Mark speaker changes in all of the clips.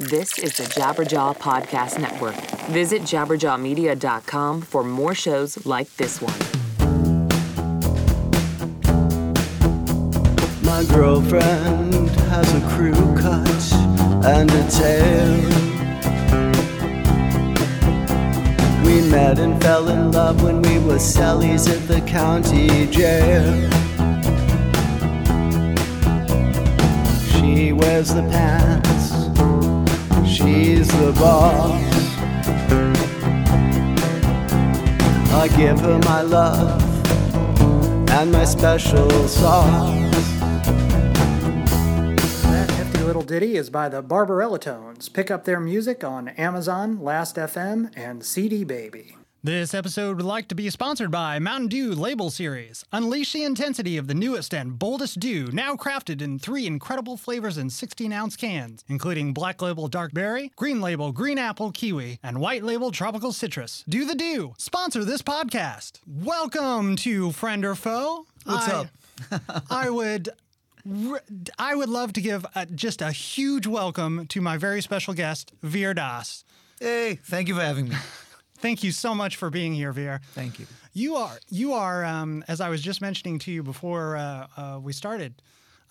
Speaker 1: This is the Jabberjaw Podcast Network. Visit jabberjawmedia.com for more shows like this one.
Speaker 2: My girlfriend has a crew cut and a tail. We met and fell in love when we were Sally's at the county jail. She wears the pants, she's the boss. I give her my love and my special sauce.
Speaker 3: That hefty little ditty is by the Barbarellatones. Pick up their music on Amazon, Last.fm, and CD Baby. This episode would like to be sponsored by Mountain Dew Label Series. Unleash the intensity of the newest and boldest dew, now crafted in three incredible flavors in 16 ounce cans, including Black Label Dark Berry, Green Label Green Apple Kiwi, and White Label Tropical Citrus. Do the Dew. Sponsor this podcast. Welcome to Friend or Foe.
Speaker 4: What's
Speaker 3: I-
Speaker 4: up?
Speaker 3: I would. I would love to give a, just a huge welcome to my very special guest, Vir Das.
Speaker 4: Hey, thank you for having me.
Speaker 3: Thank you so much for being here, Vir.
Speaker 4: Thank you.
Speaker 3: You are, you are, um, as I was just mentioning to you before uh, uh, we started.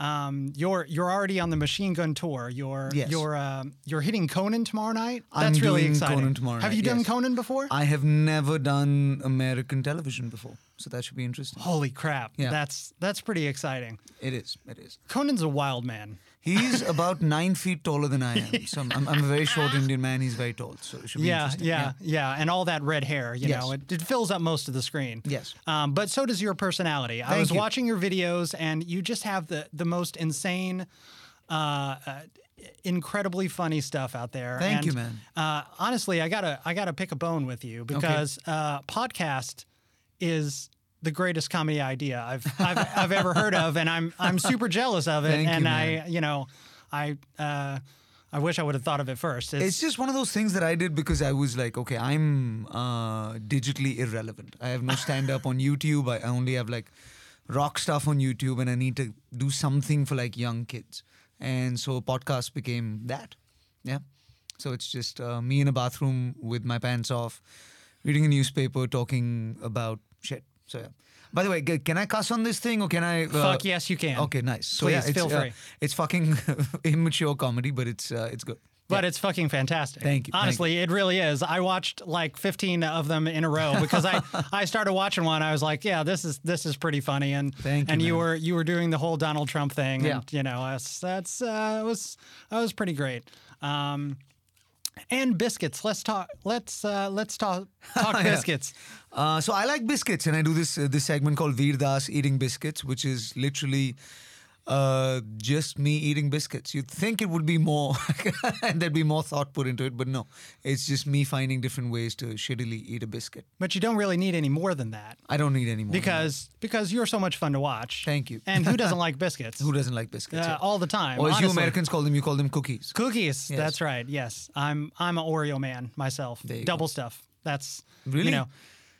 Speaker 3: Um, you're you're already on the Machine Gun tour. You're
Speaker 4: Yes.
Speaker 3: you're um, you're hitting Conan tomorrow night.
Speaker 4: I'm
Speaker 3: That's really
Speaker 4: doing
Speaker 3: exciting.
Speaker 4: Conan tomorrow
Speaker 3: Have
Speaker 4: night,
Speaker 3: you done
Speaker 4: yes.
Speaker 3: Conan before?
Speaker 4: I have never done American television before, so that should be interesting.
Speaker 3: Holy crap!
Speaker 4: Yeah.
Speaker 3: That's that's pretty exciting.
Speaker 4: It is. It is.
Speaker 3: Conan's a wild man.
Speaker 4: He's about nine feet taller than I am. So I'm, I'm, a very short Indian man. He's very tall. So it should be
Speaker 3: Yeah,
Speaker 4: interesting.
Speaker 3: yeah, yeah, and all that red hair, you
Speaker 4: Yes.
Speaker 3: know, it, it fills up most of the screen.
Speaker 4: Yes.
Speaker 3: Um, but so does your personality.
Speaker 4: Thank I
Speaker 3: was
Speaker 4: you.
Speaker 3: watching your videos, and you just have the the most insane, uh, uh, incredibly funny stuff out there.
Speaker 4: Thank
Speaker 3: And,
Speaker 4: you, man.
Speaker 3: Uh, honestly, I gotta I gotta pick a bone with you because uh, podcast is the greatest comedy idea I've I've, I've ever heard of, and I'm I'm super jealous of it.
Speaker 4: Thank you,
Speaker 3: and
Speaker 4: man.
Speaker 3: I you know I. Uh, I wish I would have thought of it first.
Speaker 4: It's just one of those things that I did because I was like, okay, I'm uh, digitally irrelevant. I have no stand up on YouTube. I only have like rock stuff on YouTube, and I need to do something for like young kids. And so podcast became that. Yeah. So it's just uh, me in a bathroom with my pants off, reading a newspaper, talking about shit. So yeah. By the way, g- can I cuss on this thing or can I? Uh,
Speaker 3: Fuck yes, you can.
Speaker 4: Okay, nice. So
Speaker 3: Please,
Speaker 4: yeah, it's,
Speaker 3: feel
Speaker 4: uh,
Speaker 3: free.
Speaker 4: it's fucking immature comedy, but it's uh, it's good.
Speaker 3: But it's fucking fantastic.
Speaker 4: Thank you, thank
Speaker 3: Honestly, it really is. I watched like 15 of them in a row because I I started watching one. I was like, yeah, this is this is pretty funny. And
Speaker 4: Thank you,
Speaker 3: and you were you were doing the whole Donald Trump thing.
Speaker 4: Yeah.
Speaker 3: And, you know, that's that's uh, it was that was pretty great. Um, and biscuits. Let's talk. Let's uh, let's talk talk
Speaker 4: Yeah.
Speaker 3: biscuits.
Speaker 4: Uh, so I like biscuits, and I do this uh, this segment called Vir Das eating biscuits, which is literally uh, just me eating biscuits. You'd think it would be more, and there'd be more thought put into it, but no, it's just me finding different ways to shittily eat a biscuit.
Speaker 3: But you don't really need any more than that
Speaker 4: I don't need any more.
Speaker 3: because because you're so much fun to watch.
Speaker 4: Thank you.
Speaker 3: And who doesn't like biscuits?
Speaker 4: who doesn't like biscuits?
Speaker 3: Uh,
Speaker 4: yeah.
Speaker 3: all the time.
Speaker 4: or as you. Americans call them, you call them cookies.
Speaker 3: Cookies.
Speaker 4: Yes.
Speaker 3: That's right. Yes, I'm I'm an Oreo man myself. Double
Speaker 4: go.
Speaker 3: stuff. That's
Speaker 4: Really?
Speaker 3: You know,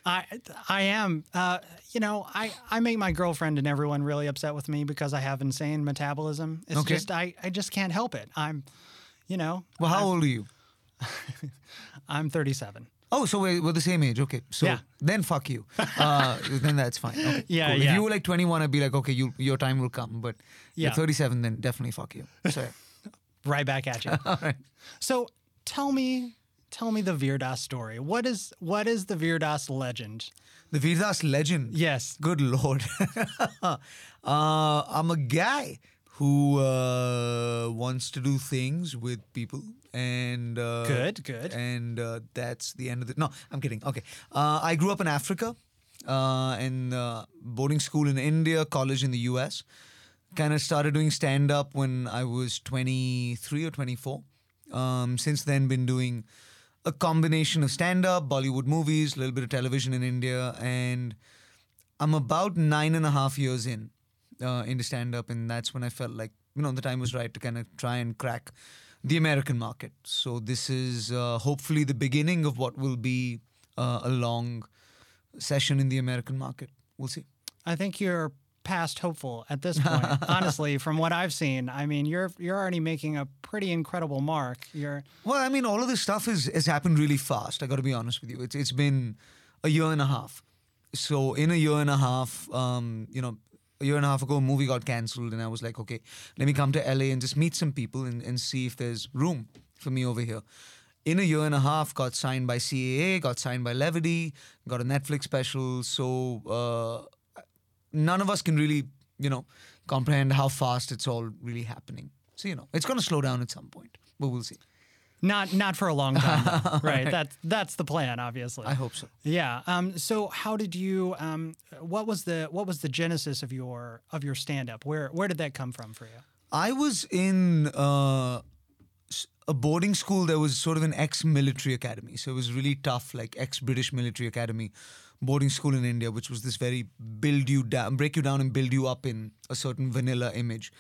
Speaker 3: I I am. Uh, you know, I I make my girlfriend and everyone really upset with me because I have insane metabolism. It's
Speaker 4: Okay.
Speaker 3: just I I just can't help it. I'm, you know,
Speaker 4: Well, how old are you?
Speaker 3: I'm 37.
Speaker 4: Oh, so we're, we're the same age. Okay. So
Speaker 3: Yeah.
Speaker 4: then fuck you. Uh, then that's fine. Okay,
Speaker 3: Yeah,
Speaker 4: cool. If you were like 21, I'd be like, okay, you, your time will come. But
Speaker 3: Yeah.
Speaker 4: you're 37, then definitely fuck you. So,
Speaker 3: Right back at you.
Speaker 4: all right.
Speaker 3: So tell me. Tell me the Vir Das story. What is what is the Vir Das legend?
Speaker 4: The Vir Das legend.
Speaker 3: Yes.
Speaker 4: Good lord. uh, I'm a guy who uh, wants to do things with people, and uh,
Speaker 3: Good, good.
Speaker 4: And uh, that's the end of it. No, I'm kidding. Okay, uh, I grew up in Africa, uh, in uh, boarding school in India, college in the U.S. Kind of started doing stand up when I was 23 or 24. Um, since then, been doing a combination of stand up, Bollywood movies, a little bit of television in India, and I'm about nine and a half years in uh, into stand up, and that's when I felt like you know the time was right to kind of try and crack the American market. So this is uh, hopefully the beginning of what will be uh, a long session in the American market. We'll see.
Speaker 3: I think you're past hopeful at this point. honestly, from what I've seen, I mean, you're you're already making a pretty incredible mark. You're
Speaker 4: well. I mean, all of this stuff is has happened really fast. I got to be honest with you. It's it's been a year and a half. So in a year and a half, um, you know, a year and a half ago, a movie got cancelled, and I was like, okay, let me come to LA and just meet some people and, and see if there's room for me over here. In a year and a half, got signed by CAA, got signed by Levity, got a Netflix special. So uh, none of us can really, you know, comprehend how fast it's all really happening. So you know, it's going to slow down at some point, but we'll see.
Speaker 3: Not not for a long time, right? right? That's that's the plan, obviously.
Speaker 4: I hope so.
Speaker 3: Yeah. Um, so how did you? Um, what was the what was the genesis of your of your stand up? Where where did that come from for you?
Speaker 4: I was in uh, a boarding school. There was sort of an ex-military academy, so it was really tough, like ex-British military academy boarding school in India, which was this very build you down, break you down, and build you up in a certain vanilla image.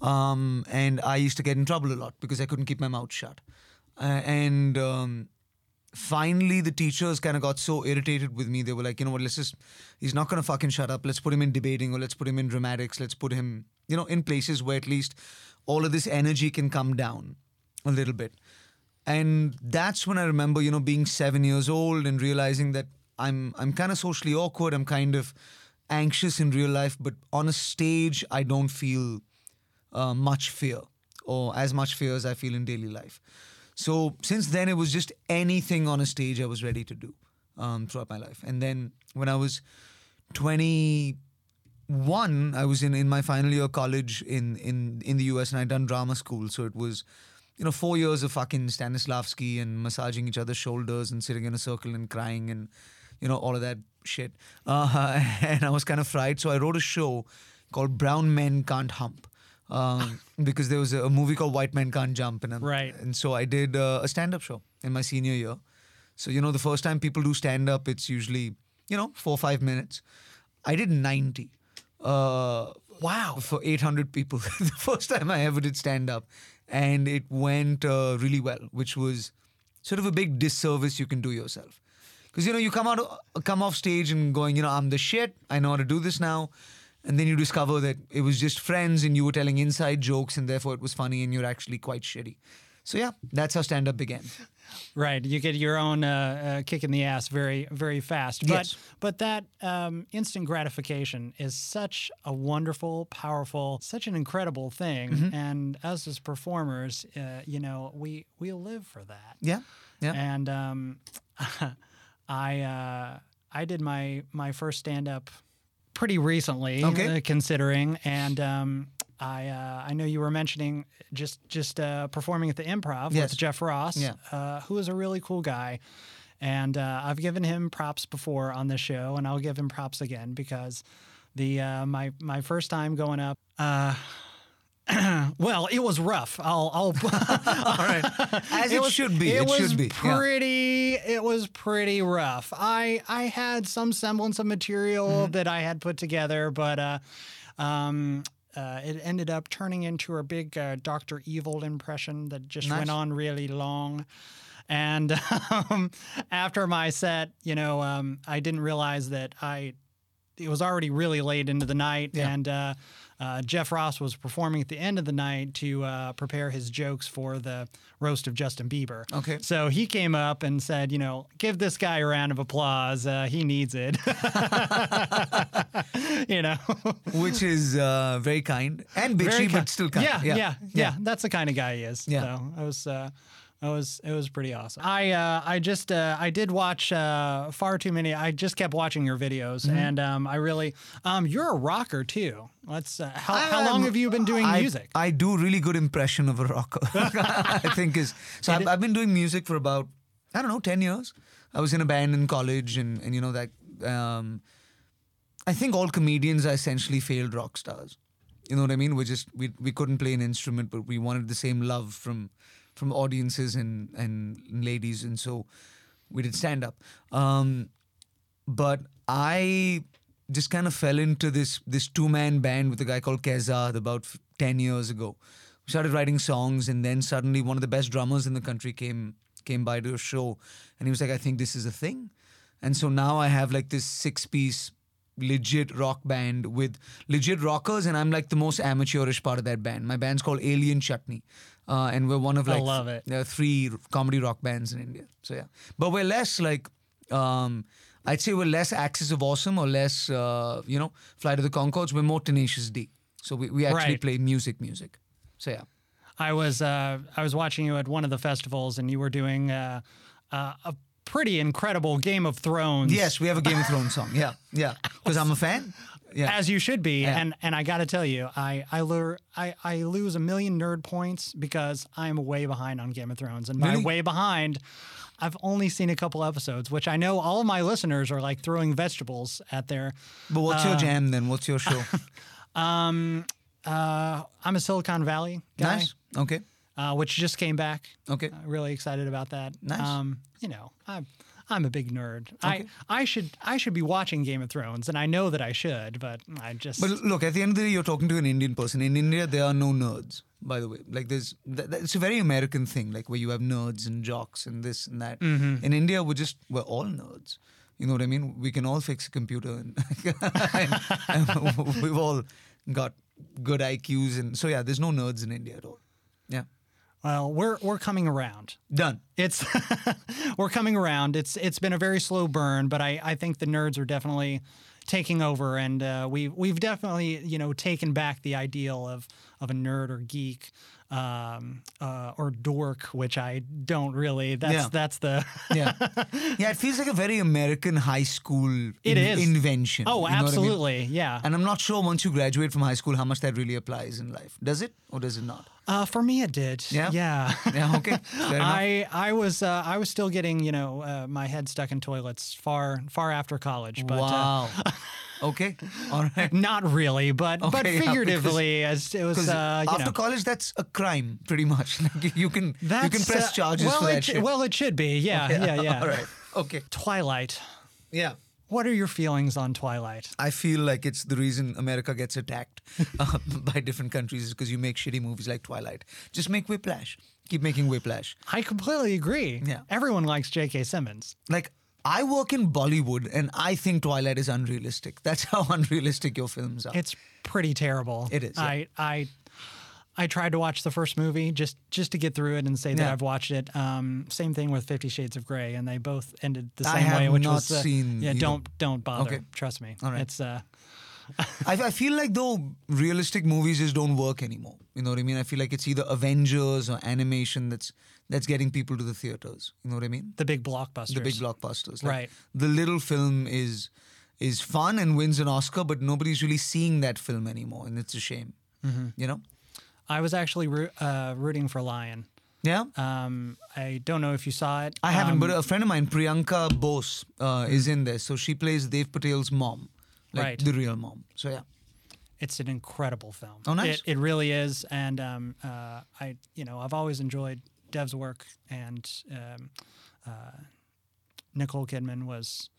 Speaker 4: Um, and I used to get in trouble a lot because I couldn't keep my mouth shut. Uh, and um, finally, the teachers kind of got so irritated with me. They were like, you know what, let's just, he's not going to fucking shut up. Let's put him in debating or let's put him in dramatics. Let's put him, you know, in places where at least all of this energy can come down a little bit. And that's when I remember, you know, being seven years old and realizing that I'm I'm kind of socially awkward. I'm kind of anxious in real life, but on a stage, I don't feel uh, much fear or as much fear as I feel in daily life. So since then, it was just anything on a stage I was ready to do um, throughout my life. And then when I was 21, I was in, in my final year of college in, in, in the US and I'd done drama school. So it was, you know, four years of fucking Stanislavski and massaging each other's shoulders and sitting in a circle and crying and, you know, all of that shit. Uh, and I was kind of fried. So I wrote a show called Brown Men Can't Hump um, because there was a, a, movie called White Men Can't Jump, and
Speaker 3: right.
Speaker 4: and so I did uh, a stand-up show in my senior year. So you know, the first time people do stand-up, it's usually you know four or five minutes. I did ninety. Uh,
Speaker 3: wow!
Speaker 4: For eight hundred people, the first time I ever did stand-up, and it went uh, really well, which was sort of a big disservice you can do yourself. Because you know you come out, come off stage and going, you know, I'm the shit. I know how to do this now and then you discover that it was just friends and you were telling inside jokes and therefore it was funny and you're actually quite shitty. So yeah, that's how stand up began.
Speaker 3: Right, you get your own uh, uh, kick in the ass very, very fast. But
Speaker 4: yes.
Speaker 3: but that um, instant gratification is such a wonderful, powerful, such an incredible thing. Mm-hmm. And us as performers, uh, you know, we we live for that.
Speaker 4: Yeah, yeah.
Speaker 3: And um, I uh, I did my my first stand up pretty recently,
Speaker 4: okay.
Speaker 3: uh, considering. And um, I uh, I know you were mentioning just just uh, performing at the Improv
Speaker 4: yes.
Speaker 3: with Jeff Ross,
Speaker 4: yeah.
Speaker 3: Uh, who is a really cool guy. And uh, I've given him props before on the show, and I'll give him props again because the uh, my my first time going up. well, it was rough. I'll, I'll
Speaker 4: all right, as it, it was, should be.
Speaker 3: It,
Speaker 4: it
Speaker 3: was
Speaker 4: should be.
Speaker 3: pretty. Yeah. It was pretty rough. I I had some semblance of material mm-hmm. that I had put together, but uh, um, uh, it ended up turning into a big uh, Doctor Evil impression that just
Speaker 4: nice.
Speaker 3: went on really long. And um, after my set, you know, um, I didn't realize that I it was already really late into the night,
Speaker 4: yeah.
Speaker 3: and uh, uh, Jeff Ross was performing at the end of the night to uh, prepare his jokes for the roast of Justin Bieber.
Speaker 4: Okay.
Speaker 3: So he came up and said, you know, give this guy a round of applause. Uh, he needs it. you know,
Speaker 4: which is uh, very kind and bitchy, but still kind.
Speaker 3: Yeah, yeah, yeah, yeah, That's the kind of guy he is.
Speaker 4: Yeah.
Speaker 3: So I was. It was it was pretty awesome. I uh, I just uh, I did watch uh, far too many. I just kept watching your videos, mm-hmm. and um, I really um, you're a rocker too. Let's uh, how, how long have you been doing
Speaker 4: I,
Speaker 3: music?
Speaker 4: I do really good impression of a rocker. I think is so. I've, I've, been doing music for about I don't know ten years. I was in a band in college, and and you know that. Um, I think all comedians are essentially failed rock stars. You know what I mean? We just we we couldn't play an instrument, but we wanted the same love from from audiences and and ladies, and so we did stand up. Um, but I just kind of fell into this this two man band with a guy called Kezad about ten years ago. We started writing songs, and then suddenly one of the best drummers in the country came came by to a show, and he was like, "I think this is a thing." And so now I have like this six piece legit rock band with legit rockers, and I'm like the most amateurish part of that band. My band's called Alien Chutney, uh, and we're one of
Speaker 3: I
Speaker 4: like
Speaker 3: love it.
Speaker 4: there are three comedy rock bands in India. So yeah, but we're less like. Um, I'd say we're less Axis of Awesome or less, uh, you know, Flight of the Conchords. We're more Tenacious D. So we, we actually
Speaker 3: Right.
Speaker 4: play music, music. So yeah.
Speaker 3: I was uh, I was watching you at one of the festivals, and you were doing uh, uh, a pretty incredible Game of Thrones.
Speaker 4: Yes, we have a Game of Thrones song. Yeah, yeah. Because I'm a fan. Yeah.
Speaker 3: as you should be.
Speaker 4: Yeah.
Speaker 3: And and I got to tell you, I I, lure, I I lose a million nerd points because I'm way behind on Game of Thrones, and by
Speaker 4: Really?
Speaker 3: way behind. I've only seen a couple episodes, which I know all of my listeners are like throwing vegetables at their.
Speaker 4: but what's
Speaker 3: uh,
Speaker 4: your jam then? What's your show?
Speaker 3: Um, uh, I'm a Silicon Valley guy,
Speaker 4: nice. Okay.
Speaker 3: uh, which just came back.
Speaker 4: Okay.
Speaker 3: Uh, really excited about that.
Speaker 4: Nice.
Speaker 3: Um, you know, I'm I'm a big nerd.
Speaker 4: Okay.
Speaker 3: I I should I should be watching Game of Thrones, and I know that I should, but I just
Speaker 4: But look, at the end of the day, you're talking to an Indian person. In India, there are no nerds. By the way, like there's, th- th- it's a very American thing, like where you have nerds and jocks and this and that.
Speaker 3: Mm-hmm.
Speaker 4: In India, we're just we're all nerds. You know what I mean? We can all fix a computer, and, and, and we've all got good IQs, and so yeah, there's no nerds in India at all. Yeah,
Speaker 3: well, we're we're coming around.
Speaker 4: done.
Speaker 3: It's we're coming around. It's it's been a very slow burn, but I, I think the nerds are definitely taking over, and uh, we we've definitely you know taken back the ideal of of a nerd or geek um, uh, or dork, which I don't really. That's
Speaker 4: Yeah.
Speaker 3: that's the
Speaker 4: Yeah, yeah. It feels like a very American high school
Speaker 3: It is.
Speaker 4: invention.
Speaker 3: oh
Speaker 4: you know what I mean?
Speaker 3: absolutely yeah.
Speaker 4: And I'm not sure once you graduate from high school how much that really applies in life. Does it or does it not?
Speaker 3: Uh, for me, it did.
Speaker 4: Yeah?
Speaker 3: yeah.
Speaker 4: Yeah, okay.
Speaker 3: I I was uh, I was still getting you know uh, my head stuck in toilets far far after college, but uh,
Speaker 4: wow. okay. All right.
Speaker 3: not really, but but
Speaker 4: Okay, yeah,
Speaker 3: figuratively as it was uh, you
Speaker 4: after
Speaker 3: know.
Speaker 4: college, that's a crime, pretty much. Like you can you can press
Speaker 3: uh,
Speaker 4: charges
Speaker 3: well,
Speaker 4: for that
Speaker 3: it. Well, it should be. Yeah, yeah, yeah.
Speaker 4: All right. Okay.
Speaker 3: Twilight.
Speaker 4: Yeah.
Speaker 3: What are your feelings on Twilight?
Speaker 4: I feel like it's the reason America gets attacked uh, by different countries is because you make shitty movies like Twilight. Just make Whiplash. Keep making Whiplash.
Speaker 3: I completely agree.
Speaker 4: Yeah.
Speaker 3: Everyone likes J.K. Simmons.
Speaker 4: Like I work in Bollywood and I think Twilight is unrealistic. That's how unrealistic your films are.
Speaker 3: It's pretty terrible.
Speaker 4: It is, yeah.
Speaker 3: I I I tried to watch the first movie just just to get through it and say that
Speaker 4: Yeah.
Speaker 3: I've watched it. Um, same thing with Fifty Shades of Grey, and they both ended the same way, which was uh,
Speaker 4: seen
Speaker 3: yeah.
Speaker 4: either.
Speaker 3: Don't don't bother.
Speaker 4: Okay.
Speaker 3: Trust me.
Speaker 4: All right.
Speaker 3: It's uh,
Speaker 4: I, I feel like though realistic movies just don't work anymore. You know what I mean? I feel like it's either Avengers or animation that's that's getting people to the theaters. You know what I mean?
Speaker 3: the big blockbusters.
Speaker 4: The big blockbusters. Like,
Speaker 3: Right.
Speaker 4: The little film is is fun and wins an Oscar, but nobody's really seeing that film anymore, and it's a shame.
Speaker 3: Mm-hmm.
Speaker 4: You know?
Speaker 3: I was actually uh, rooting for Lion.
Speaker 4: Yeah.
Speaker 3: Um, I don't know if you saw it.
Speaker 4: I haven't,
Speaker 3: Um,
Speaker 4: but a friend of mine, Priyanka Bose, uh, is in there. So she plays Dev Patel's mom, like
Speaker 3: Right.
Speaker 4: the real mom. So yeah.
Speaker 3: it's an incredible film.
Speaker 4: Oh, nice.
Speaker 3: It, it really is, and um, uh, I, you know, I've always enjoyed Dev's work, and um, uh, Nicole Kidman was,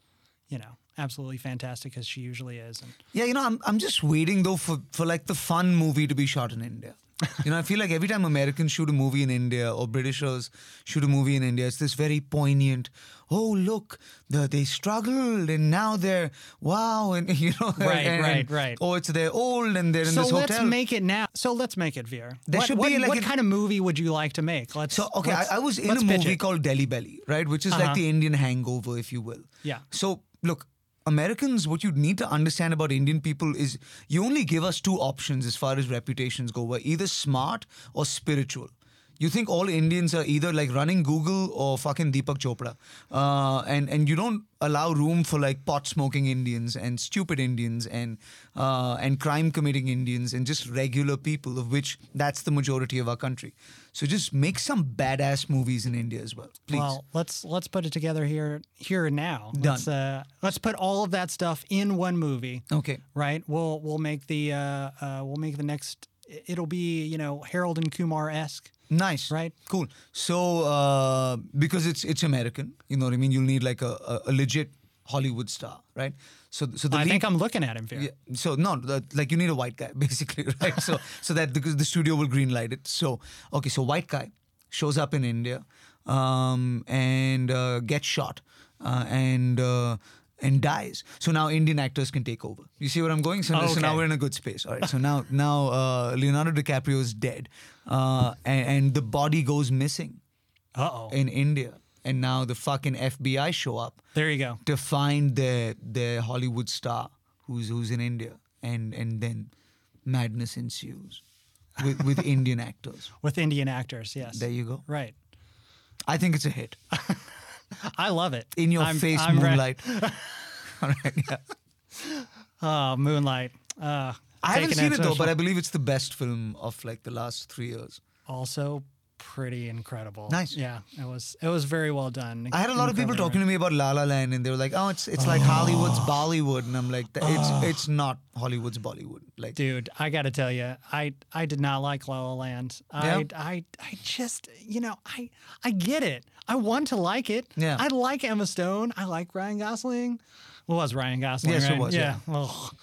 Speaker 3: you know, absolutely fantastic as she usually is. And
Speaker 4: Yeah, you know, I'm I'm just waiting though for for like the fun movie to be shot in India. You know, I feel like every time Americans shoot a movie in India or Britishers shoot a movie in India, it's this very poignant. Oh, look, the, they struggled and now they're wow, and you know,
Speaker 3: Right,
Speaker 4: and-
Speaker 3: right, right.
Speaker 4: Oh, it's they're old and they're in
Speaker 3: so
Speaker 4: this hotel.
Speaker 3: So let's make it now. So let's make it, Vir.
Speaker 4: There
Speaker 3: what,
Speaker 4: should
Speaker 3: what,
Speaker 4: be like
Speaker 3: what
Speaker 4: an-
Speaker 3: kind of movie would you like to make? Let's.
Speaker 4: So okay, I,
Speaker 3: let's-
Speaker 4: I was in a movie
Speaker 3: it.
Speaker 4: called Delhi Belly, right, which is
Speaker 3: Uh-huh.
Speaker 4: like the Indian Hangover, if you will.
Speaker 3: Yeah.
Speaker 4: So look, Americans, what you need to understand about Indian people is you only give us two options as far as reputations go. We're either smart or spiritual. You think all Indians are either like running Google or fucking Deepak Chopra, uh, and and you don't allow room for like pot smoking Indians and stupid Indians and uh, and crime committing Indians and just regular people, of which that's the majority of our country. So just make some badass movies in India as well, please.
Speaker 3: Well, let's let's put it together here here and now.
Speaker 4: Done.
Speaker 3: Let's uh, let's put all of that stuff in one movie.
Speaker 4: okay.
Speaker 3: right? We'll we'll make the uh, uh, we'll make the next. It'll be you know Harold and Kumar esque.
Speaker 4: Nice.
Speaker 3: Right.
Speaker 4: Cool. So uh, because it's it's American, you know what I mean. You'll need like a, a, a legit Hollywood star, right? So so the
Speaker 3: I
Speaker 4: lead,
Speaker 3: think I'm looking at him,
Speaker 4: yeah, so no, the, like you need a white guy basically, right? so so that because the studio will greenlight it. So okay, so white guy shows up in India um, and uh, gets shot, uh, and uh, and dies. So now Indian actors can take over. You see where I'm going? So, so
Speaker 3: Okay.
Speaker 4: now we're in a good space. All right. So now now uh, Leonardo DiCaprio is dead, uh, and, and the body goes missing
Speaker 3: Uh oh.
Speaker 4: in India, and now the fucking FBI show up
Speaker 3: There you go.
Speaker 4: to find the their Hollywood star who's who's in India, and and then madness ensues with with Indian actors.
Speaker 3: With Indian actors, yes.
Speaker 4: There you go.
Speaker 3: Right.
Speaker 4: I think it's a hit.
Speaker 3: I love it.
Speaker 4: In your
Speaker 3: I'm-
Speaker 4: face,
Speaker 3: I'm re-
Speaker 4: moonlight. All right, yeah.
Speaker 3: Oh, Moonlight. Uh,
Speaker 4: I haven't seen it though, but I believe it's the best film of like the last three years.
Speaker 3: also pretty incredible.
Speaker 4: Nice.
Speaker 3: Yeah, it was. It was very well done.
Speaker 4: I had a lot of people talking to me about La La Land, and they were like, "Oh, it's it's like oh. Hollywood's Bollywood," and I'm like, "Th- "It's oh. it's not Hollywood's Bollywood." Like,
Speaker 3: Dude, I got to tell you, I I did not like La La Land. I
Speaker 4: Yeah?
Speaker 3: I I just, you know, I I get it. I want to like it.
Speaker 4: Yeah.
Speaker 3: I like Emma Stone. I like Ryan Gosling. Well, it was Ryan Gosling?
Speaker 4: Yes, it was, yeah.
Speaker 3: Ugh.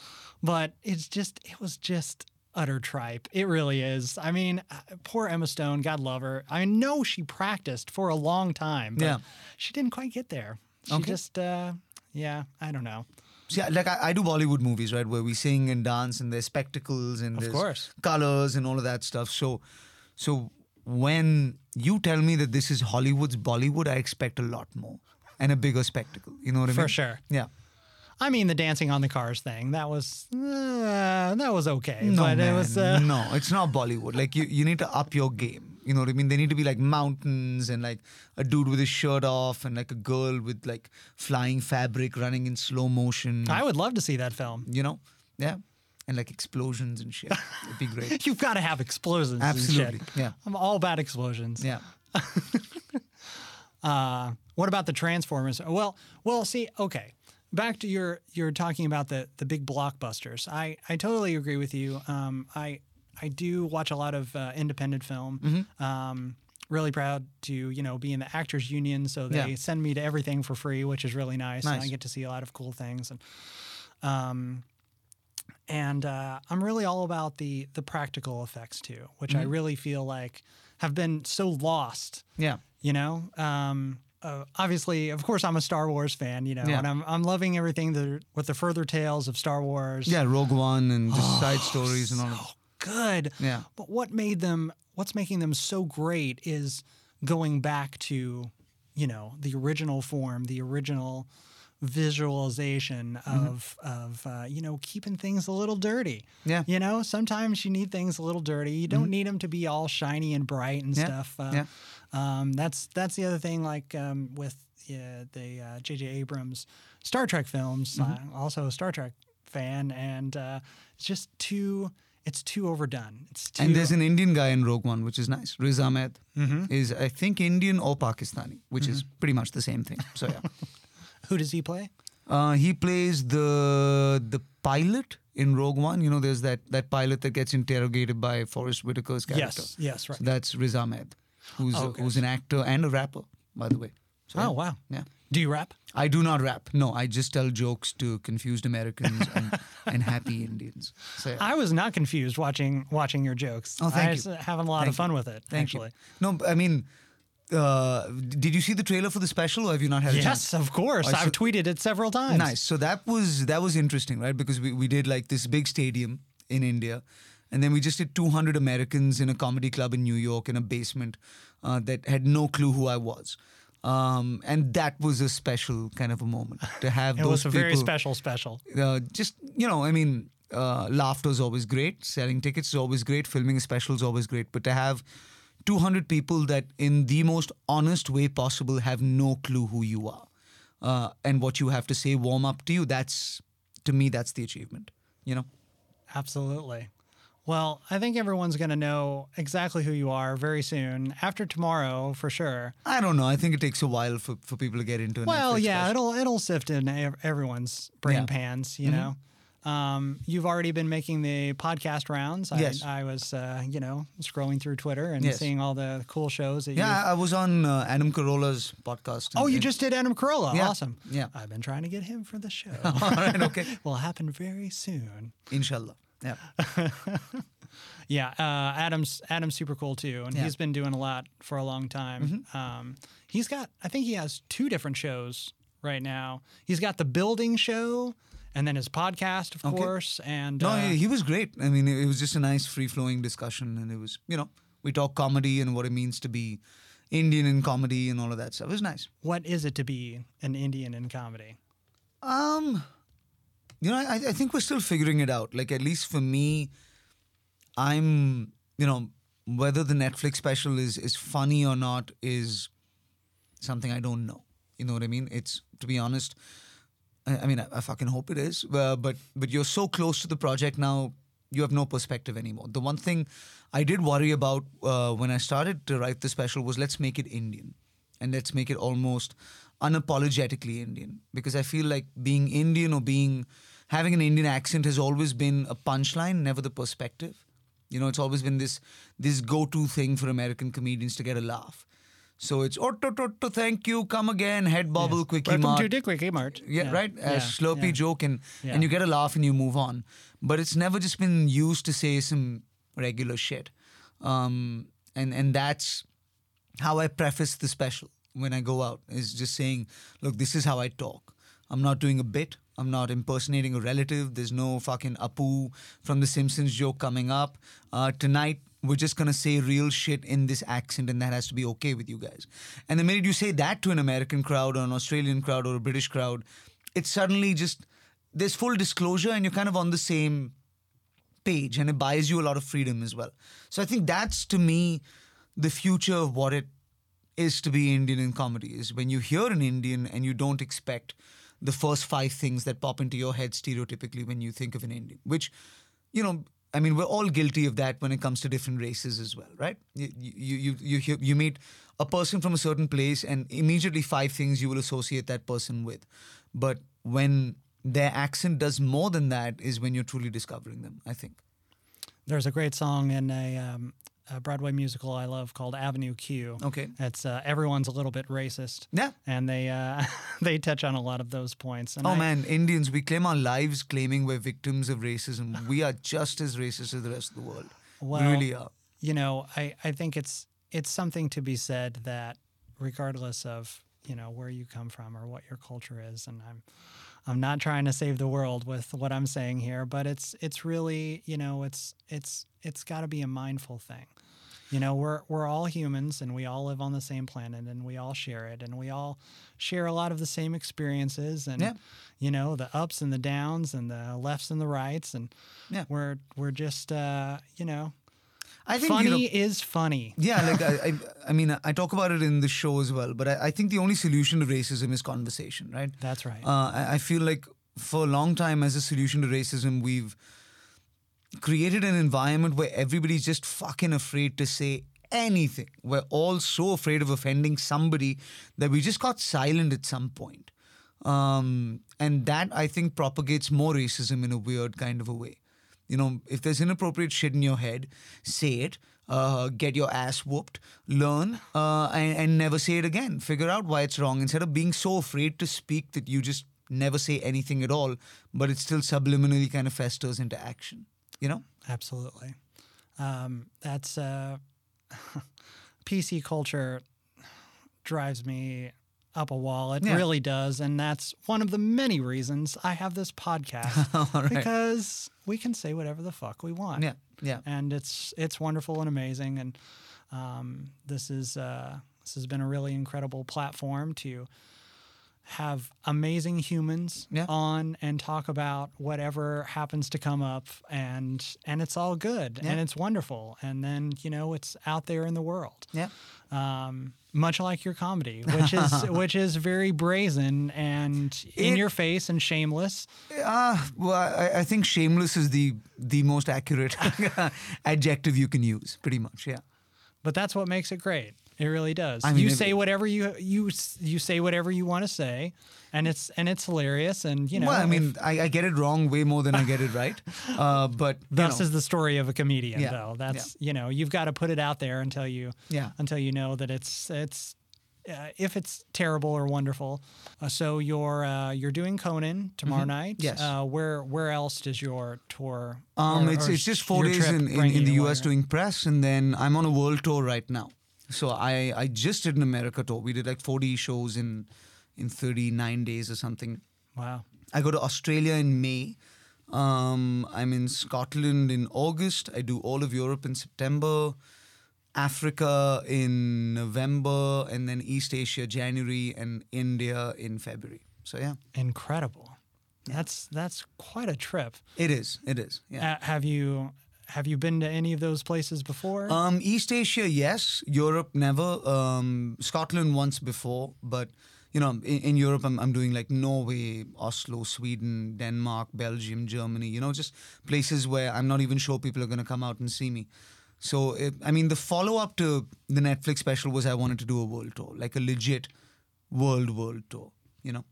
Speaker 3: But it's just, it was just utter tripe. It really is. I mean, uh, poor Emma Stone. God love her. I know she practiced for a long time. But
Speaker 4: Yeah.
Speaker 3: She didn't quite get there. She
Speaker 4: Okay.
Speaker 3: just, uh, yeah, I don't know.
Speaker 4: see, like I, I do Bollywood movies, right, where we sing and dance, and there's spectacles and
Speaker 3: Of
Speaker 4: there's
Speaker 3: course.
Speaker 4: colors and all of that stuff. So, so when you tell me that this is Hollywood's Bollywood, I expect a lot more and a bigger spectacle. You know what I mean?
Speaker 3: For sure.
Speaker 4: Yeah.
Speaker 3: I mean, the dancing on the cars thing that was uh, that was okay,
Speaker 4: No,
Speaker 3: but
Speaker 4: man,
Speaker 3: it was uh,
Speaker 4: no, it's not Bollywood. Like you, you need to up your game. You know what I mean? They need to be like mountains and like a dude with his shirt off and like a girl with like flying fabric running in slow motion.
Speaker 3: I would love to see that film.
Speaker 4: you know, yeah, and like explosions and shit. It'd be great.
Speaker 3: You've got to have explosions.
Speaker 4: Absolutely,
Speaker 3: and shit.
Speaker 4: yeah.
Speaker 3: I'm all about explosions.
Speaker 4: Yeah.
Speaker 3: Uh, what about the Transformers? Well, well, see, okay. Back to your you're talking about the the big blockbusters. I I totally agree with you. Um, I I do watch a lot of uh, independent film.
Speaker 4: Mm-hmm.
Speaker 3: Um, really proud to you know be in the actors union, so they
Speaker 4: Yeah.
Speaker 3: send me to everything for free, which is really nice. And I get to see a lot of cool things and. Um, and uh, I'm really all about the the practical effects too, which
Speaker 4: Mm-hmm.
Speaker 3: I really feel like have been so lost
Speaker 4: Yeah.
Speaker 3: you know um uh, obviously of course i'm a star wars fan you know
Speaker 4: Yeah.
Speaker 3: and i'm i'm loving everything that with the further tales of star wars
Speaker 4: Yeah. Rogue One and just side stories and all of
Speaker 3: good
Speaker 4: Yeah.
Speaker 3: but what made them what's making them so great is going back to you know the original form the original visualization
Speaker 4: Mm-hmm.
Speaker 3: of of uh, you know keeping things a little dirty
Speaker 4: Yeah.
Speaker 3: you know sometimes you need things a little dirty you don't need them to be all shiny and bright and
Speaker 4: Yeah,
Speaker 3: stuff uh,
Speaker 4: yeah.
Speaker 3: Um, that's that's the other thing like um, with yeah, the uh, J.J. Abrams Star Trek films
Speaker 4: Mm-hmm.
Speaker 3: uh, also a Star Trek fan and uh, it's just too it's too overdone it's too
Speaker 4: And there's an Indian guy in Rogue One, which is nice. Riz Ahmed
Speaker 3: Mm-hmm.
Speaker 4: is, I think, Indian or Pakistani, which is pretty much the same thing. So yeah,
Speaker 3: who does he play
Speaker 4: uh, he plays the the pilot in Rogue One. You know, there's that that pilot that gets interrogated by Forest Whitaker's character.
Speaker 3: yes yes right
Speaker 4: So that's Riz Ahmed, who's
Speaker 3: Okay.
Speaker 4: who's an actor and a rapper, by the way. So,
Speaker 3: oh wow
Speaker 4: Yeah.
Speaker 3: do you rap
Speaker 4: I do not rap. No, I just tell jokes to confused Americans and, and happy Indians. So, yeah.
Speaker 3: I was not confused watching watching your jokes
Speaker 4: Oh, thank
Speaker 3: I
Speaker 4: you.
Speaker 3: was having a lot
Speaker 4: Thank
Speaker 3: of fun
Speaker 4: you.
Speaker 3: with it
Speaker 4: Thank
Speaker 3: actually
Speaker 4: you. No, I mean, uh, did you see the trailer for the special, or have you not had a chance?
Speaker 3: yes of course
Speaker 4: Oh, so-
Speaker 3: I've tweeted it several times
Speaker 4: Nice. So that was that was interesting, right? Because we, we did like this big stadium in India, and then we just did 200 Americans in a comedy club in New York in a basement uh, that had no clue who I was. Um, and that was a special kind of a moment to have
Speaker 3: it
Speaker 4: those
Speaker 3: was a very special special
Speaker 4: uh, just you know, I mean, uh, laughter is always great. Selling tickets is always great. Filming a special is always great. But to have 200 people that, in the most honest way possible, have no clue who you are uh, and what you have to say warm up to you, that's to me, that's the achievement. You know.
Speaker 3: Absolutely. Well, I think everyone's going to know exactly who you are very soon. After tomorrow, for sure.
Speaker 4: I don't know. I think it takes a while for, for people to get into it.
Speaker 3: Well, yeah, it'll it'll sift in everyone's brain
Speaker 4: Yeah.
Speaker 3: pans. You know, um, you've already been making the podcast rounds. I,
Speaker 4: Yes.
Speaker 3: I was, uh, you know, scrolling through Twitter and
Speaker 4: Yes.
Speaker 3: seeing all the cool shows that.
Speaker 4: Yeah, I was on uh, Adam Carolla's podcast.
Speaker 3: Oh, you
Speaker 4: and-
Speaker 3: just did Adam Carolla.
Speaker 4: Yeah.
Speaker 3: Awesome.
Speaker 4: Yeah.
Speaker 3: I've been trying to get him for the show.
Speaker 4: All right, okay.
Speaker 3: Will happen very soon.
Speaker 4: Inshallah. Yeah.
Speaker 3: Yeah, uh, Adam's Adam's super cool too, and
Speaker 4: Yeah. Mm-hmm.
Speaker 3: he's been doing a lot for a long time. Um, he's got, I think he has two different shows right now. He's got the building show and then his podcast, of
Speaker 4: Okay.
Speaker 3: course. And
Speaker 4: No,
Speaker 3: uh,
Speaker 4: he he was great. I mean, it was just a nice, free flowing discussion. And it was, you know, we talk comedy and what it means to be Indian in comedy and all of that stuff. It was nice.
Speaker 3: what is it to be an Indian in comedy?
Speaker 4: Um, you know, I, I think we're still figuring it out. Like, at least for me, I'm, you know, whether the Netflix special is is funny or not is something I don't know. You know what I mean? It's to be honest. I, I mean, I, I fucking hope it is. Uh, but but you're so close to the project now. You have no perspective anymore. The one thing I did worry about uh, when I started to write the special was let's make it Indian and let's make it almost unapologetically Indian because I feel like being Indian or being having an Indian accent has always been a punchline, never the perspective. You know, it's always been this this go-to thing for American comedians to get a laugh. So it's oh to, to, to thank you, come again, head bobble,
Speaker 3: Yes.
Speaker 4: quickie
Speaker 3: Welcome
Speaker 4: mart.
Speaker 3: to Dick Quickie Mart.
Speaker 4: Yeah, right. A
Speaker 3: yeah,
Speaker 4: slurpy
Speaker 3: yeah.
Speaker 4: joke, and
Speaker 3: Yeah.
Speaker 4: and you get a laugh and you move on. But it's never just been used to say some regular shit. Um, and and that's how I preface the special when I go out. Is just saying, look, this is how I talk. I'm not doing a bit. I'm not impersonating a relative. There's no fucking Apu from The Simpsons joke coming up. Uh, tonight, we're just gonna say real shit in this accent, and that has to be okay with you guys. And the minute you say that to an American crowd or an Australian crowd or a British crowd, it's suddenly just there's full disclosure, and you're kind of on the same page, and it buys you a lot of freedom as well. So I think that's to me the future of what it is to be Indian in comedy is when you hear an Indian and you don't expect the first five things that pop into your head stereotypically when you think of an Indian, which, you know, I mean, we're all guilty of that when it comes to different races as well, right? You you you you, you meet a person from a certain place, and immediately five things you will associate that person with. But when their accent does more than that, is when you're truly discovering them. I think.
Speaker 3: There's a great song in a, um, a Broadway musical I love called Avenue Q.
Speaker 4: Okay.
Speaker 3: It's uh, everyone's a little bit racist.
Speaker 4: Yeah.
Speaker 3: And they uh, they touch on a lot of those points. And
Speaker 4: Oh
Speaker 3: I-
Speaker 4: man, Indians, we claim our lives claiming we're victims of racism. We are just as racist as the rest of the world.
Speaker 3: Well,
Speaker 4: we really are.
Speaker 3: you know, I, I think it's it's something to be said that regardless of you know where you come from or what your culture is, and I'm I'm not trying to save the world with what I'm saying here, but it's it's really you know it's it's it's got to be a mindful thing. You know, we're we're all humans and we all live on the same planet and we all share it and we all share a lot of the same experiences and
Speaker 4: Yeah.
Speaker 3: you know the ups and the downs and the lefts and the rights and
Speaker 4: Yeah.
Speaker 3: we're we're just uh, you know
Speaker 4: I think
Speaker 3: funny
Speaker 4: you know,
Speaker 3: is funny.
Speaker 4: yeah, like I, I, I mean, I talk about it in the show as well. But I, I think the only solution to racism is conversation, right?
Speaker 3: That's right.
Speaker 4: Uh, I, I feel like for a long time, as a solution to racism, we've created an environment where everybody's just fucking afraid to say anything. We're all so afraid of offending somebody that we just got silent at some point. Um, and that I think propagates more racism in a weird kind of a way. You know, if there's inappropriate shit in your head, say it. Uh, get your ass whooped, learn, uh, and, and never say it again. Figure out why it's wrong instead of being so afraid to speak that you just never say anything at all, but it still subliminally kind of festers into action. You know?
Speaker 3: Absolutely. Um, that's uh, PC culture drives me up a wall. It
Speaker 4: Yeah.
Speaker 3: really does, and that's one of the many reasons I have this podcast
Speaker 4: right.
Speaker 3: because we can say whatever the fuck we want.
Speaker 4: Yeah, yeah.
Speaker 3: and it's it's wonderful and amazing, and um, this is uh, this has been a really incredible platform to have amazing humans
Speaker 4: Yeah.
Speaker 3: on and talk about whatever happens to come up and and it's all good and it's wonderful and then you know it's out there in the world
Speaker 4: Yeah.
Speaker 3: um, much like your comedy which is which is very brazen and in
Speaker 4: It-
Speaker 3: your face and shameless
Speaker 4: Uh, well, I, I think shameless is the the most accurate adjective you can use, pretty much. Yeah.
Speaker 3: but that's what makes it great it really does
Speaker 4: I mean,
Speaker 3: you
Speaker 4: if-
Speaker 3: say whatever you you you say whatever you want to say and it's and it's hilarious and you know
Speaker 4: well, I
Speaker 3: if-
Speaker 4: mean, I, I get it wrong way more than I get it right. Uh, but
Speaker 3: Thus
Speaker 4: know,
Speaker 3: is the story of a comedian,
Speaker 4: Yeah,
Speaker 3: though. That's you know you've got to put it out there until you
Speaker 4: Yeah.
Speaker 3: until you know that it's it's uh, if it's terrible or wonderful. Uh, so you're uh, you're doing Conan tomorrow night.
Speaker 4: Mm-hmm. Yes.
Speaker 3: Uh, where where else does your tour?
Speaker 4: um,
Speaker 3: or-
Speaker 4: it's
Speaker 3: or
Speaker 4: it's just four days in, in, in the US doing press, and then I'm on a world tour right now. So I I just did an America tour. We did like 40 shows in in 39 days or something.
Speaker 3: Wow.
Speaker 4: I go to Australia in May. Um, I'm in Scotland in August. I do all of Europe in September, Africa in November, and then East Asia January, and India in February. So yeah,
Speaker 3: Incredible. That's that's quite a trip.
Speaker 4: it is. It is. Yeah.
Speaker 3: Uh, have you have you been to any of those places before?
Speaker 4: Um, East Asia, yes. Europe, never. Um, Scotland once before, but you know, in, in Europe, I'm, I'm doing like Norway, Oslo, Sweden, Denmark, Belgium, Germany. You know, just places where I'm not even sure people are going to come out and see me. So, it, I mean, the follow up to the Netflix special was I wanted to do a world tour, like a legit world world tour. You know.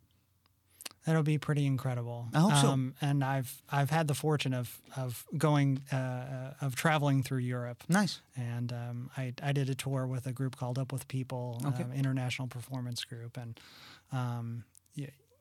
Speaker 3: That'll be pretty incredible.
Speaker 4: I hope so.
Speaker 3: Um, and I've I've had the fortune of of going uh, of traveling through Europe.
Speaker 4: Nice.
Speaker 3: And um, I I did a tour with a group called Up with People,
Speaker 4: Okay.
Speaker 3: um, international performance group, and um,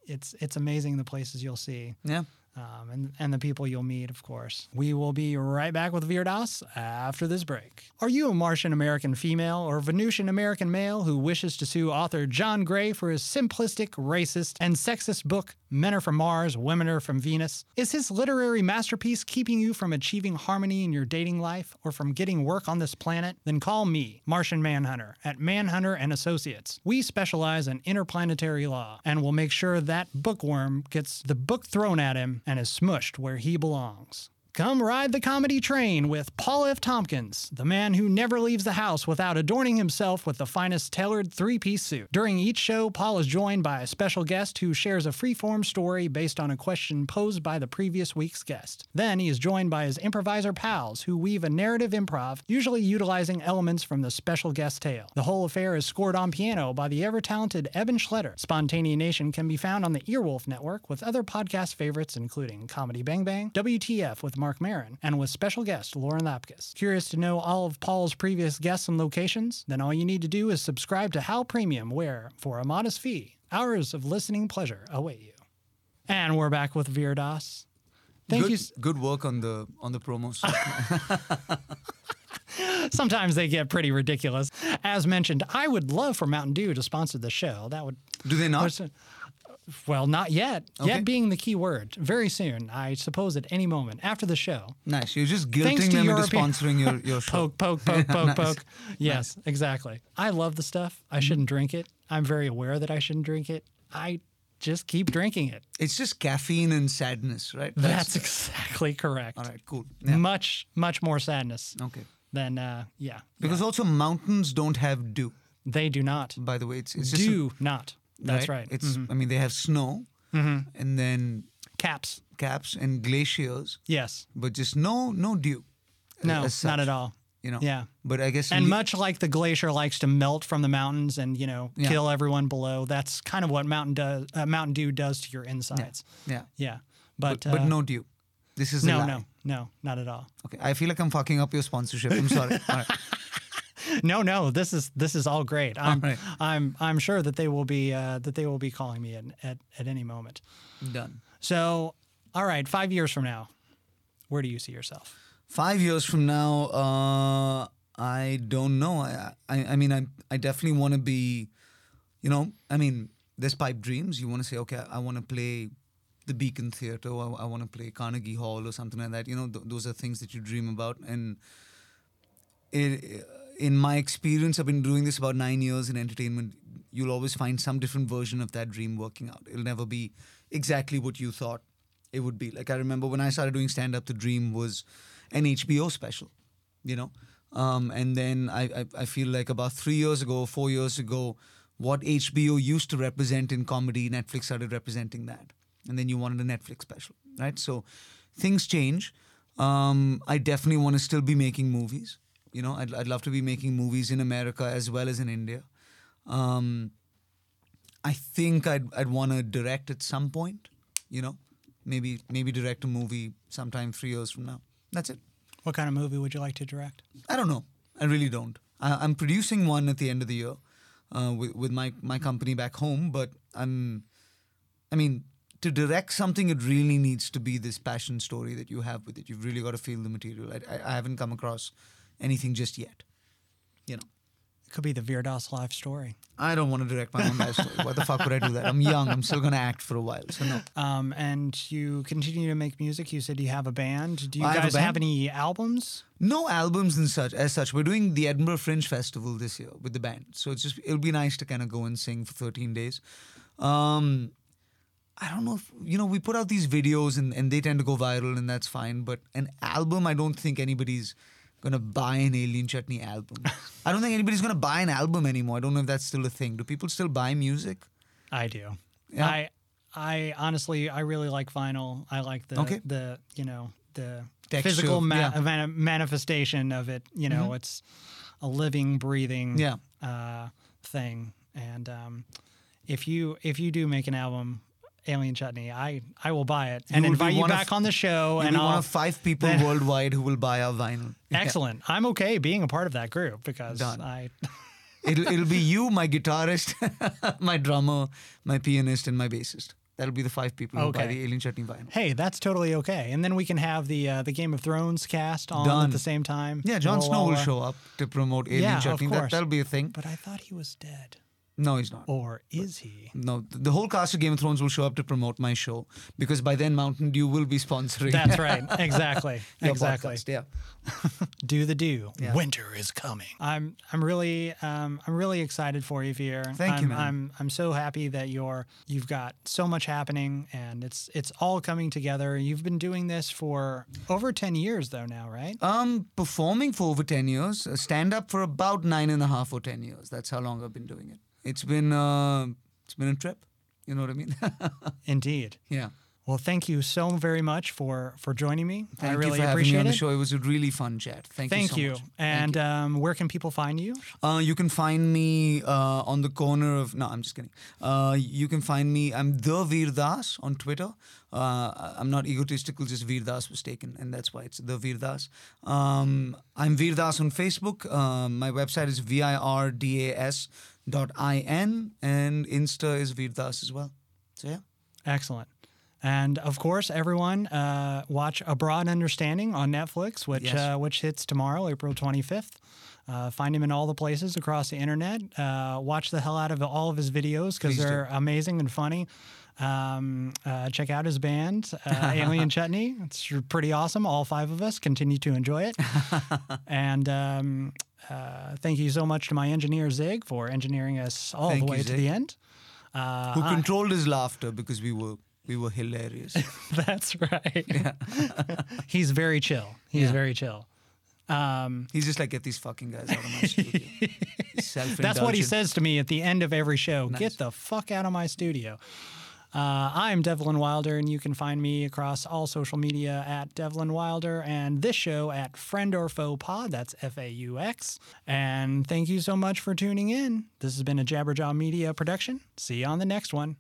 Speaker 3: it's it's amazing the places you'll see.
Speaker 4: Yeah.
Speaker 3: Um, and, and the people you'll meet, of course. We will be right back with Vir Das after this break. Are you a Martian American female or Venusian American male who wishes to sue author John Gray for his simplistic, racist, and sexist book, Men Are From Mars, Women Are From Venus? Is his literary masterpiece keeping you from achieving harmony in your dating life or from getting work on this planet? Then call me, Martian Manhunter, at Manhunter and Associates. We specialize in interplanetary law and will make sure that bookworm gets the book thrown at him and is smushed where he belongs. Come ride the comedy train with Paul F. Tompkins, the man who never leaves the house without adorning himself with the finest tailored three piece suit. During each show, Paul is joined by a special guest who shares a free-form story based on a question posed by the previous week's guest. Then he is joined by his improviser pals who weave a narrative improv, usually utilizing elements from the special guest tale. The whole affair is scored on piano by the ever talented Eban Schletter. Spontaneanation can be found on the Earwolf Network with other podcast favorites including Comedy Bang Bang, WTF with Marc Maron, and with special guest Lauren Lapkus. Curious to know all of Paul's previous guests and locations? Then all you need to do is subscribe to Howl Premium, where, for a modest fee, hours of listening pleasure await you. And we're back with Vir Das. Thank
Speaker 4: good,
Speaker 3: you. s-
Speaker 4: Good work on the on the promos.
Speaker 3: Sometimes they get pretty ridiculous. As mentioned, I would love for Mountain Dew to sponsor the show. That would
Speaker 4: Do they not?
Speaker 3: Well, not yet.
Speaker 4: Okay.
Speaker 3: Yet being the key word. Very soon, I suppose at any moment after the show.
Speaker 4: Nice. You're just
Speaker 3: Thanks
Speaker 4: guilting
Speaker 3: to
Speaker 4: them into sponsoring your, your show.
Speaker 3: Poke, poke, poke, poke,
Speaker 4: Nice.
Speaker 3: poke. Yes, exactly. I love the stuff. I shouldn't drink it. I'm very aware that I shouldn't drink it. I just keep drinking it.
Speaker 4: It's just caffeine and sadness, right?
Speaker 3: That's exactly correct.
Speaker 4: all right. Cool. Yeah.
Speaker 3: Much, much more sadness
Speaker 4: Okay.
Speaker 3: than, uh, yeah.
Speaker 4: Because also mountains don't have dew.
Speaker 3: They do not.
Speaker 4: By the way, it's, it's just a-
Speaker 3: Do not. That's right.
Speaker 4: It's
Speaker 3: Mhm.
Speaker 4: I mean they have snow and then
Speaker 3: Caps.
Speaker 4: caps and glaciers,
Speaker 3: Yes.
Speaker 4: but just no no dew.
Speaker 3: No,
Speaker 4: as
Speaker 3: not at all.
Speaker 4: You know.
Speaker 3: Yeah.
Speaker 4: But I guess
Speaker 3: And
Speaker 4: le-
Speaker 3: much like the glacier likes to melt from the mountains and you know
Speaker 4: Yeah.
Speaker 3: kill everyone below, that's kind of what Mountain does. Uh, Mountain Dew does to your insides.
Speaker 4: yeah.
Speaker 3: Yeah, but
Speaker 4: But, but
Speaker 3: uh,
Speaker 4: no dew. This is a
Speaker 3: no,
Speaker 4: lie.
Speaker 3: no, no, not at all.
Speaker 4: Okay. I feel like I'm fucking up your sponsorship. I'm sorry. All.
Speaker 3: No, no, this is this is all great. I'm
Speaker 4: right.
Speaker 3: I'm I'm sure that they will be uh, that they will be calling me at, at at any moment.
Speaker 4: Done.
Speaker 3: So, all right, five years from now, where do you see yourself?
Speaker 4: Five years from now, uh, I don't know. I, I, I mean, I, I definitely want to be, you know, I mean, there's pipe dreams. You want to say, okay, I want to play the Beacon Theatre, or I, want to play Carnegie Hall, or something like that. You know, th- those are things that you dream about. And it, in my experience, I've been doing this about nine years in entertainment. You'll always find some different version of that dream working out. It'll never be exactly what you thought it would be. Like I remember when I started doing stand up, the dream was an HBO special, you know. Um, and then I, I I feel like about three years ago, four years ago, what HBO used to represent in comedy, Netflix started representing that, and then you wanted a Netflix special, right? So things change. Um, I definitely want to still be making movies. You know, I'd, I'd love to be making movies in America as well as in India. Um, I think I'd I'd want to direct at some point. You know, maybe maybe direct a movie sometime three years from now. That's it.
Speaker 3: What kind of movie would you like to direct?
Speaker 4: I don't know. I really don't. I, I'm producing one at the end of the year uh, with with my my company back home, but I'm. I mean, to direct something, it really needs to be this passion story that you have with it. You've really got to feel the material. I, I, I haven't come across anything just yet. You know.
Speaker 3: It could be the Vir Das life story.
Speaker 4: I don't want to direct my own life story. Why the fuck would I do that? I'm young. I'm still gonna act for a while. So no.
Speaker 3: Um, and you continue to make music. You said you have a band. Do you
Speaker 4: I have
Speaker 3: guys have,
Speaker 4: band.
Speaker 3: any albums?
Speaker 4: No albums and such as such. We're doing the Edinburgh Fringe Festival this year with the band, so it's just it'll be nice to kind of go and sing for 13 days. Um, I don't know if you know we put out these videos and, and they tend to go viral and that's fine. But an album, I don't think anybody's gonna buy an Alien Chutney album. I don't think anybody's gonna buy an album anymore. I don't know if that's still a thing. Do people still buy music?
Speaker 3: I do.
Speaker 4: Yeah.
Speaker 3: I I honestly I really like vinyl. I like the
Speaker 4: Okay.
Speaker 3: the you know the
Speaker 4: Texture,
Speaker 3: physical ma-
Speaker 4: yeah. Mm-hmm.
Speaker 3: manifestation of it. You know, it's a living, breathing
Speaker 4: Yeah.
Speaker 3: uh, thing. And um, if you if you do make an album, Alien Chutney, I I will buy it and
Speaker 4: be
Speaker 3: invite you back on the show. And
Speaker 4: one of five people
Speaker 3: then-
Speaker 4: worldwide who will buy our vinyl.
Speaker 3: excellent. I'm okay being a part of that group because
Speaker 4: Done.
Speaker 3: I.
Speaker 4: It'll, it'll be you, my guitarist, my drummer, my pianist, and my bassist. That'll be the five people who buy the Alien Chutney vinyl.
Speaker 3: Hey, that's totally okay. And then we can have the uh, the Game of Thrones cast on at the same time.
Speaker 4: Yeah, Jon Snow will
Speaker 3: uh,
Speaker 4: show up to promote Alien
Speaker 3: Yeah, of
Speaker 4: Chutney. That, that'll be a thing.
Speaker 3: But I thought he was dead.
Speaker 4: No, he's not.
Speaker 3: Or is he?
Speaker 4: No, the whole cast of Game of Thrones will show up to promote my show because by then Mountain Dew will be sponsoring.
Speaker 3: That's right. Exactly. exactly.
Speaker 4: podcast, Yeah.
Speaker 3: Do the do.
Speaker 4: Yeah.
Speaker 3: Winter is coming. I'm I'm really um, I'm really excited for you, Vir.
Speaker 4: Thank
Speaker 3: I'm,
Speaker 4: you, man.
Speaker 3: I'm I'm so happy that you're you've got so much happening and it's it's all coming together. You've been doing this for over ten years though now, right?
Speaker 4: Um, performing for over ten years, uh, stand up for about nine and a half or ten years. That's how long I've been doing it. It's been uh, it's been a trip. You know what I mean?
Speaker 3: Indeed.
Speaker 4: yeah.
Speaker 3: Well, thank you so very much for for joining me.
Speaker 4: Thank
Speaker 3: I really
Speaker 4: you for having
Speaker 3: appreciate
Speaker 4: me on the
Speaker 3: it.
Speaker 4: show. It was a really fun chat. Thank,
Speaker 3: Thank
Speaker 4: you
Speaker 3: you.
Speaker 4: so much.
Speaker 3: And Um, where can people find you?
Speaker 4: Uh, you can find me uh, on the corner of. No, I'm just kidding. Uh, you can find me. I'm the Vir Das on Twitter. Uh, I'm not egotistical. Just Vir Das was taken, and that's why it's the Vir Das. Um, I'm Vir Das on Facebook. Um, my website is virdas dot in, and Insta is Vir Das as well. So yeah.
Speaker 3: Excellent. And of course, everyone uh, watch Abroad Understanding on Netflix, which
Speaker 4: Yes.
Speaker 3: uh, which hits tomorrow, April 25th. Uh, find him in all the places across the internet. Uh, watch the hell out of all of his videos because they're amazing and funny. Um, uh, check out his band, uh, Alien Chutney. It's pretty awesome. All five of us continue to enjoy it. and um, uh, thank you so much to my engineer, Zig, for engineering us all
Speaker 4: Thank
Speaker 3: the
Speaker 4: you,
Speaker 3: way to the end. Uh,
Speaker 4: Who controlled his laughter because we were we were hilarious.
Speaker 3: That's right. He's very chill. He's
Speaker 4: Yeah.
Speaker 3: very chill. Um,
Speaker 4: He's just like get these fucking guys out of my studio.
Speaker 3: that's what he says to me at the end of every show.
Speaker 4: Nice.
Speaker 3: Get the fuck out of my studio. Uh, I'm Devlin Wilder, and you can find me across all social media at Devlin Wilder and this show at Friend or Foe Pod. That's F A U X. And thank you so much for tuning in. This has been a Jabberjaw Media production. See you on the next one.